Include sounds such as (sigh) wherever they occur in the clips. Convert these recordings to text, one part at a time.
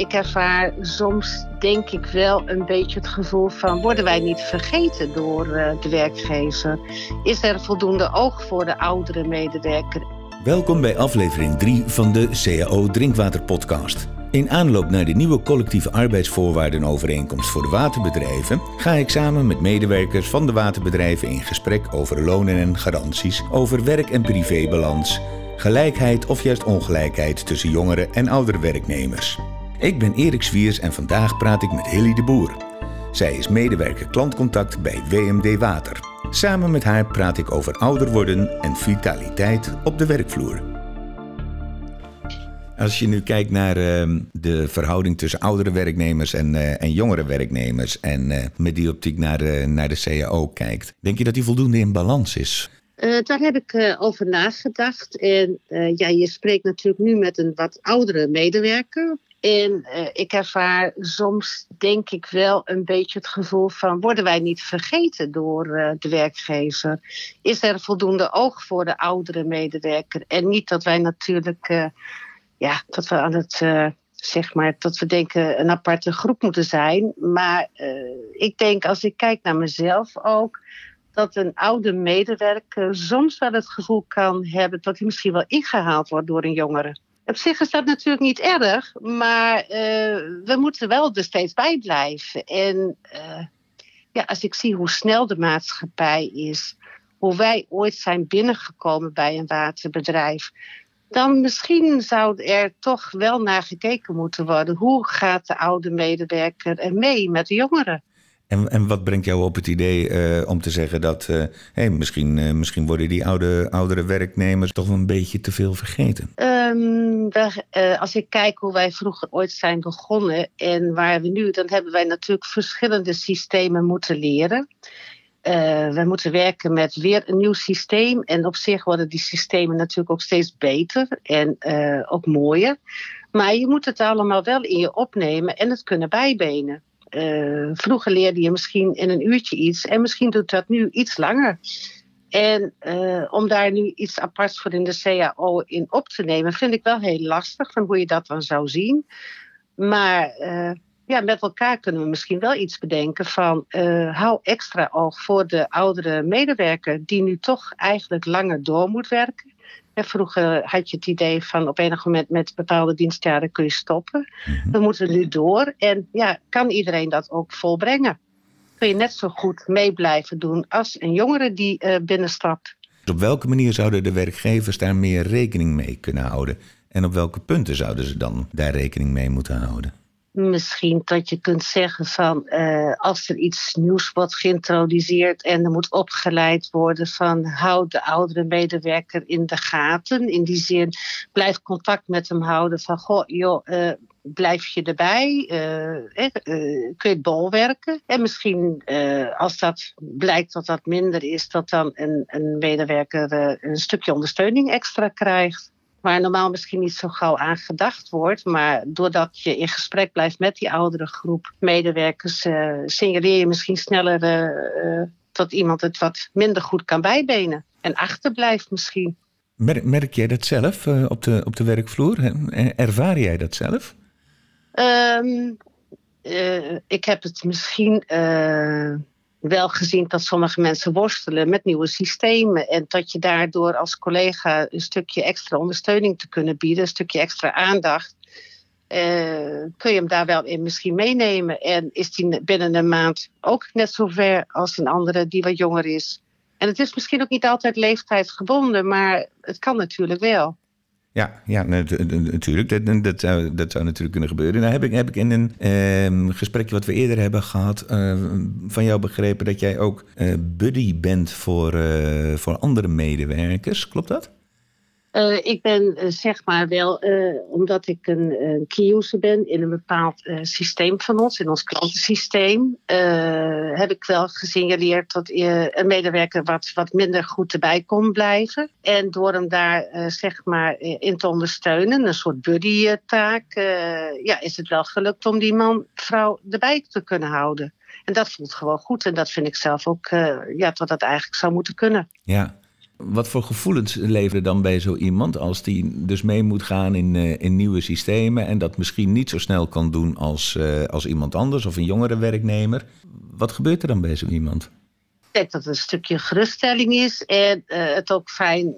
ik ervaar soms, denk ik wel, een beetje het gevoel van... worden wij niet vergeten door uh, de werkgever? Is er voldoende oog voor de oudere medewerker? Welkom bij aflevering 3 van de CAO Drinkwater Podcast. In aanloop naar de nieuwe collectieve arbeidsvoorwaardenovereenkomst voor de waterbedrijven ga ik samen met medewerkers van de waterbedrijven in gesprek over lonen en garanties, over werk- en privébalans, gelijkheid of juist ongelijkheid tussen jongere en oudere werknemers. Ik ben Erik Swiers en vandaag praat ik met Hilly de Boer. Zij is medewerker klantcontact bij WMD Water. Samen met haar praat ik over ouder worden en vitaliteit op de werkvloer. Als je nu kijkt naar uh, de verhouding tussen oudere werknemers en, uh, en jongere werknemers en uh, met die optiek naar, uh, naar de CAO kijkt, denk je dat die voldoende in balans is? daar heb ik over nagedacht. En ja, je spreekt natuurlijk nu met een wat oudere medewerker. En uh, ik ervaar soms, denk ik, wel een beetje het gevoel van: worden wij niet vergeten door uh, de werkgever? Is er voldoende oog voor de oudere medewerker? En niet dat wij natuurlijk, uh, ja, dat we aan het. Zeg maar dat we denken een aparte groep moeten zijn. Maar ik denk, als ik kijk naar mezelf ook, dat een oude medewerker soms wel het gevoel kan hebben dat hij misschien wel ingehaald wordt door een jongere. Op zich is dat natuurlijk niet erg, maar uh, we moeten wel er steeds bij blijven. En uh, ja, als ik zie hoe snel de maatschappij is, hoe wij ooit zijn binnengekomen bij een waterbedrijf, dan misschien zou er toch wel naar gekeken moeten worden. Hoe gaat de oude medewerker er mee met de jongeren? En, en wat brengt jou op het idee uh, om te zeggen dat uh, hey, misschien, uh, misschien worden die oude, oudere werknemers toch een beetje te veel vergeten? Um, we, als ik kijk hoe wij vroeger ooit zijn begonnen en waar we nu, dan hebben wij natuurlijk verschillende systemen moeten leren. we moeten werken met weer een nieuw systeem en op zich worden die systemen natuurlijk ook steeds beter en ook mooier. Maar je moet het allemaal wel in je opnemen en het kunnen bijbenen. Vroeger leerde je misschien in een uurtje iets en misschien doet dat nu iets langer. En uh, om daar nu iets aparts voor in de CAO in op te nemen, vind ik wel heel lastig van hoe je dat dan zou zien. Maar uh, ja, met elkaar kunnen we misschien wel iets bedenken van hou extra oog voor de oudere medewerker die nu toch eigenlijk langer door moet werken. Vroeger had je het idee van op enig moment met bepaalde dienstjaren kun je stoppen. We moeten nu door. En ja, kan iedereen dat ook volbrengen? Kun je net zo goed mee blijven doen als een jongere die uh, binnenstapt. Op welke manier zouden de werkgevers daar meer rekening mee kunnen houden? En op welke punten zouden ze dan daar rekening mee moeten houden? Misschien dat je kunt zeggen van uh, als er iets nieuws wordt geïntroduceerd en er moet opgeleid worden van houd de oudere medewerker in de gaten. In die zin blijf contact met hem houden van goh joh, uh, blijf je erbij? Uh, kun je het bolwerken? En misschien als dat blijkt dat dat minder is, dat dan een, een medewerker een stukje ondersteuning extra krijgt waar normaal misschien niet zo gauw aan gedacht wordt. Maar doordat je in gesprek blijft met die oudere groep medewerkers, signaleer je misschien sneller dat iemand het wat minder goed kan bijbenen. En achterblijft misschien. Merk, jij dat zelf op, de, op de werkvloer? Ervaar jij dat zelf? Um, ik heb het misschien wel gezien dat sommige mensen worstelen met nieuwe systemen. En dat je daardoor als collega een stukje extra ondersteuning te kunnen bieden, een stukje extra aandacht. Uh, kun je hem daar wel in misschien meenemen? En is die binnen een maand ook net zo ver als een andere die wat jonger is? En het is misschien ook niet altijd leeftijdsgebonden, maar het kan natuurlijk wel. Ja, ja natuurlijk. Dat, dat, zou, dat zou natuurlijk kunnen gebeuren. Nou heb ik, heb ik in een uh, gesprekje wat we eerder hebben gehad... Uh, van jou begrepen dat jij ook uh, buddy bent voor, uh, voor andere medewerkers. Klopt dat? Uh, ik ben uh, zeg maar wel, uh, omdat ik een, een key user ben in een bepaald systeem van ons, in ons klantensysteem, heb ik wel gesignaleerd dat een medewerker wat, wat minder goed erbij kon blijven. En door hem daar zeg maar in te ondersteunen, een soort buddy-taak, ja, is het wel gelukt om die man, vrouw erbij te kunnen houden. En dat voelt gewoon goed en dat vind ik zelf ook, ja, dat dat eigenlijk zou moeten kunnen. Ja, Wat voor gevoelens leveren dan bij zo iemand als die dus mee moet gaan in, uh, in nieuwe systemen en dat misschien niet zo snel kan doen als, uh, als iemand anders of een jongere werknemer? Wat gebeurt er dan bij zo iemand? Ik denk dat het een stukje geruststelling is en uh, het ook fijn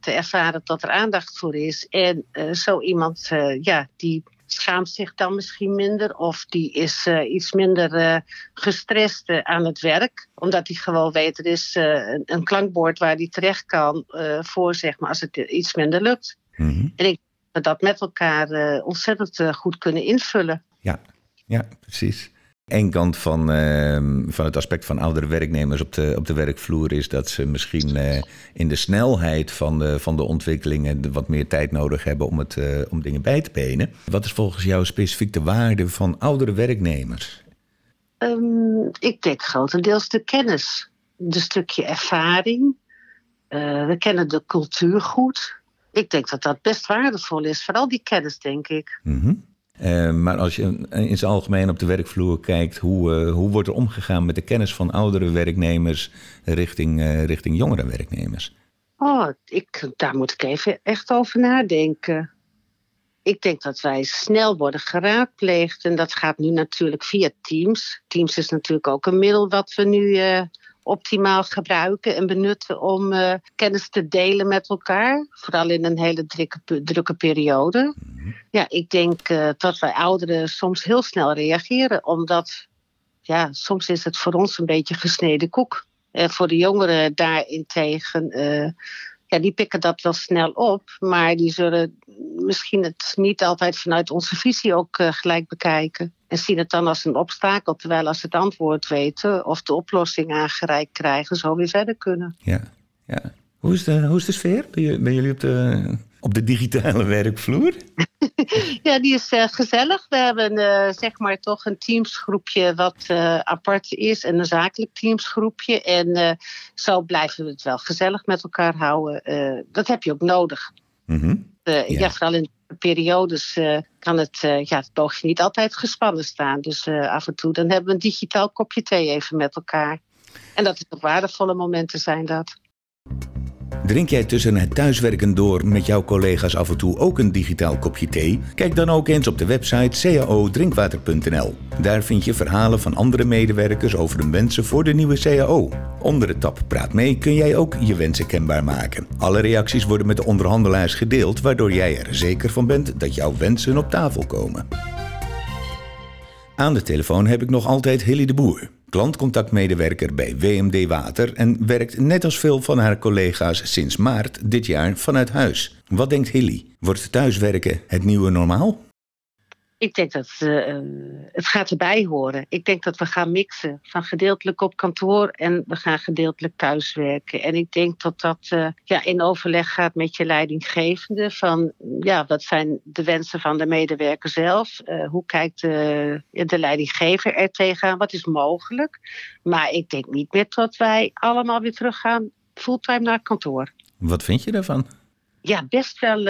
te ervaren dat er aandacht voor is. En zo iemand ja, die schaamt zich dan misschien minder of die is uh, iets minder uh, gestrest uh, aan het werk. Omdat hij gewoon weet, er is een, een, klankbord waar hij terecht kan voor, zeg maar, als het iets minder lukt. Mm -hmm. En ik dat dat met elkaar ontzettend goed kunnen invullen. Ja, ja precies. Eén kant van, uh, van het aspect van oudere werknemers op de, op de werkvloer is dat ze misschien uh, in de snelheid van de, van de ontwikkelingen wat meer tijd nodig hebben om, het, uh, om dingen bij te benen. Wat is volgens jou specifiek de waarde van oudere werknemers? Um, ik denk grotendeels de kennis, een stukje ervaring. we kennen de cultuur goed. Ik denk dat dat best waardevol is, vooral die kennis, denk ik. Mm -hmm. Uh, maar als je in zijn algemeen op de werkvloer kijkt, hoe, uh, hoe wordt er omgegaan met de kennis van oudere werknemers richting, uh, richting jongere werknemers? Oh, ik, daar moet ik even echt over nadenken. Ik denk dat wij snel worden geraadpleegd. En dat gaat nu natuurlijk via Teams. Teams is natuurlijk ook een middel wat we nu optimaal gebruiken en benutten om uh, kennis te delen met elkaar. Vooral in een hele drukke, drukke periode. Mm-hmm. Ja, ik denk uh, dat wij ouderen soms heel snel reageren, omdat ja, soms is het voor ons een beetje gesneden koek. En voor de jongeren daarentegen, uh, ja, die pikken dat wel snel op, maar die zullen misschien het niet altijd vanuit onze visie ook gelijk bekijken. En zien het dan als een obstakel, terwijl als ze het antwoord weten of de oplossing aangereikt krijgen, zo weer verder kunnen. Ja, ja. Hoe, is de, hoe is de sfeer? Ben jullie op de, op de digitale (laughs) werkvloer? (laughs) ja, die is uh, gezellig. We hebben uh, zeg maar toch een teamsgroepje wat uh, apart is en een zakelijk teamsgroepje. En zo blijven we het wel gezellig met elkaar houden. dat heb je ook nodig. Mm -hmm. ja. ja, vooral in periodes kan het, ja, het boogje niet altijd gespannen staan. Dus af en toe dan hebben we een digitaal kopje thee even met elkaar. En dat is ook waardevolle momenten zijn dat. Drink jij tussen het thuiswerken door met jouw collega's af en toe ook een digitaal kopje thee? Kijk dan ook eens op de website caodrinkwater.nl. Daar vind je verhalen van andere medewerkers over hun wensen voor de nieuwe CAO. Onder de tab Praat mee kun jij ook je wensen kenbaar maken. Alle reacties worden met de onderhandelaars gedeeld, waardoor jij er zeker van bent dat jouw wensen op tafel komen. Aan de telefoon heb ik nog altijd Hilly de Boer klantcontactmedewerker bij WMD Water en werkt net als veel van haar collega's sinds maart dit jaar vanuit huis. Wat denkt Hilly? Wordt thuiswerken het nieuwe normaal? Ik denk dat uh, het gaat erbij horen. Ik denk dat we gaan mixen van gedeeltelijk op kantoor en we gaan gedeeltelijk thuiswerken. En ik denk dat dat uh, ja, in overleg gaat met je leidinggevende. Van ja, wat zijn de wensen van de medewerker zelf? Uh, hoe kijkt de, de leidinggever er tegenaan? Wat is mogelijk? Maar ik denk niet meer dat wij allemaal weer teruggaan fulltime naar kantoor. Wat vind je daarvan? Ja, best wel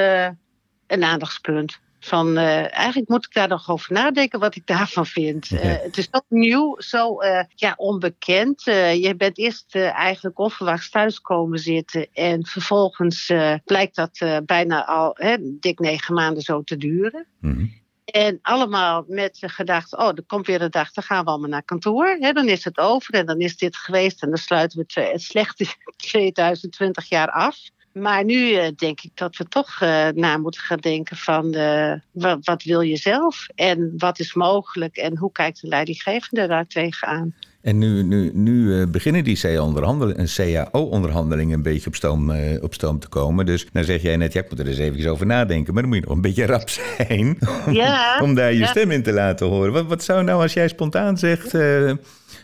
een aandachtspunt. Van, uh, eigenlijk moet ik daar nog over nadenken wat ik (laughs) daarvan vind. Uh, het is zo nieuw, zo uh, ja, onbekend. je bent eerst eigenlijk onverwachts thuis komen zitten. En vervolgens blijkt dat bijna al hè, dik negen maanden zo te duren. Mm-hmm. En allemaal met de gedachte, oh, er komt weer een dag, dan gaan we allemaal naar kantoor. Hè, dan is het over en dan is dit geweest en dan sluiten we het (laughs) slechte 2020 jaar af. Maar nu uh, denk ik dat we toch uh, na moeten gaan denken van uh, wat, wat, wil je zelf en wat is mogelijk en hoe kijkt de leidinggevende daar tegenaan. En nu, nu, nu beginnen die CAO-onderhandelingen een beetje op stoom, op stoom te komen. Dus dan zeg jij net, ja, ik moet er eens even over nadenken. Maar dan moet je nog een beetje rap zijn (laughs) ja, om daar je ja. stem in te laten horen. Wat, wat zou nou als jij spontaan zegt...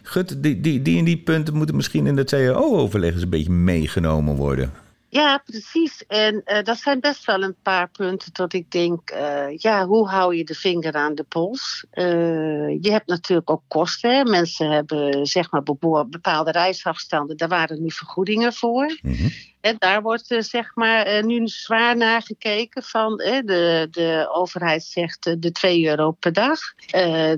Gut, die, die, die en die punten moeten misschien in de CAO-overleg eens een beetje meegenomen worden. Ja, precies. En uh, dat zijn best wel een paar punten dat ik denk, uh, ja, hoe hou je de vinger aan de pols? Uh, je hebt natuurlijk ook kosten. Mensen hebben zeg maar bepaalde reisafstanden, daar waren nu vergoedingen voor. -hmm. Daar wordt uh, zeg maar uh, nu zwaar naar gekeken van de, de overheid zegt de 2 euro per dag.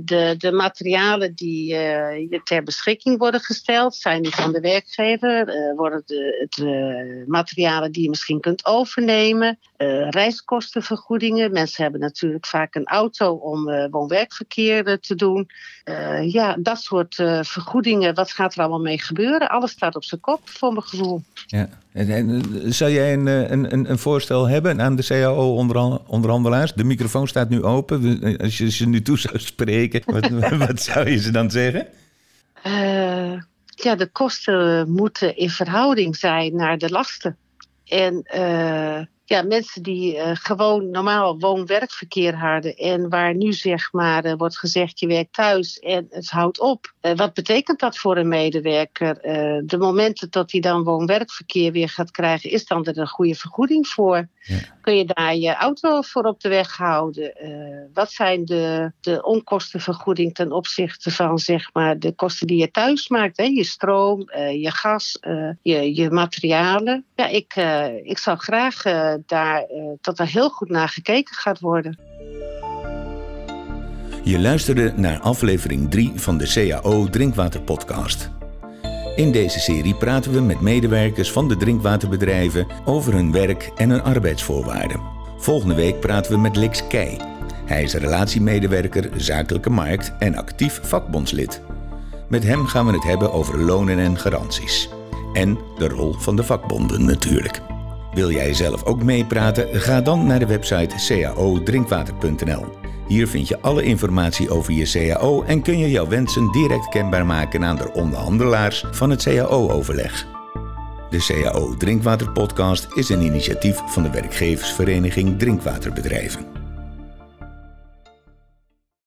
de, de materialen die ter beschikking worden gesteld zijn die van de werkgever. worden de, de materialen die je misschien kunt overnemen. reiskostenvergoedingen. Mensen hebben natuurlijk vaak een auto om woon-werkverkeer te doen. ja, dat soort vergoedingen. Wat gaat er allemaal mee gebeuren? Alles staat op zijn kop voor mijn gevoel. Ja. En, zou jij een, een, een voorstel hebben aan de CAO-onderhandelaars? De microfoon staat nu open. Als je ze nu toe zou spreken, (laughs) wat, wat zou je ze dan zeggen? Ja, de kosten moeten in verhouding zijn naar de lasten. En ja, mensen die uh, gewoon normaal woon-werkverkeer hadden en waar nu zeg maar uh, wordt gezegd je werkt thuis en het houdt op. Uh, wat betekent dat voor een medewerker? de momenten dat hij dan woon-werkverkeer weer gaat krijgen, is dan er een goede vergoeding voor? Ja. Kun je daar je auto voor op de weg houden? wat zijn de, de onkostenvergoeding ten opzichte van zeg maar de kosten die je thuis maakt? Hè? Je stroom, je gas, je, je materialen. Ja, ik, ik zou graag daar, uh, dat er heel goed naar gekeken gaat worden. Je luisterde naar aflevering 3 van de CAO Drinkwater Podcast. In deze serie praten we met medewerkers van de drinkwaterbedrijven over hun werk en hun arbeidsvoorwaarden. Volgende week praten we met Lix Keij. Hij is relatiemedewerker, zakelijke markt en actief vakbondslid. Met hem gaan we het hebben over lonen en garanties. En de rol van de vakbonden natuurlijk. Wil jij zelf ook meepraten? Ga dan naar de website caodrinkwater.nl. Hier vind je alle informatie over je CAO en kun je jouw wensen direct kenbaar maken aan de onderhandelaars van het CAO-overleg. De CAO Drinkwater Podcast is een initiatief van de werkgeversvereniging Drinkwaterbedrijven.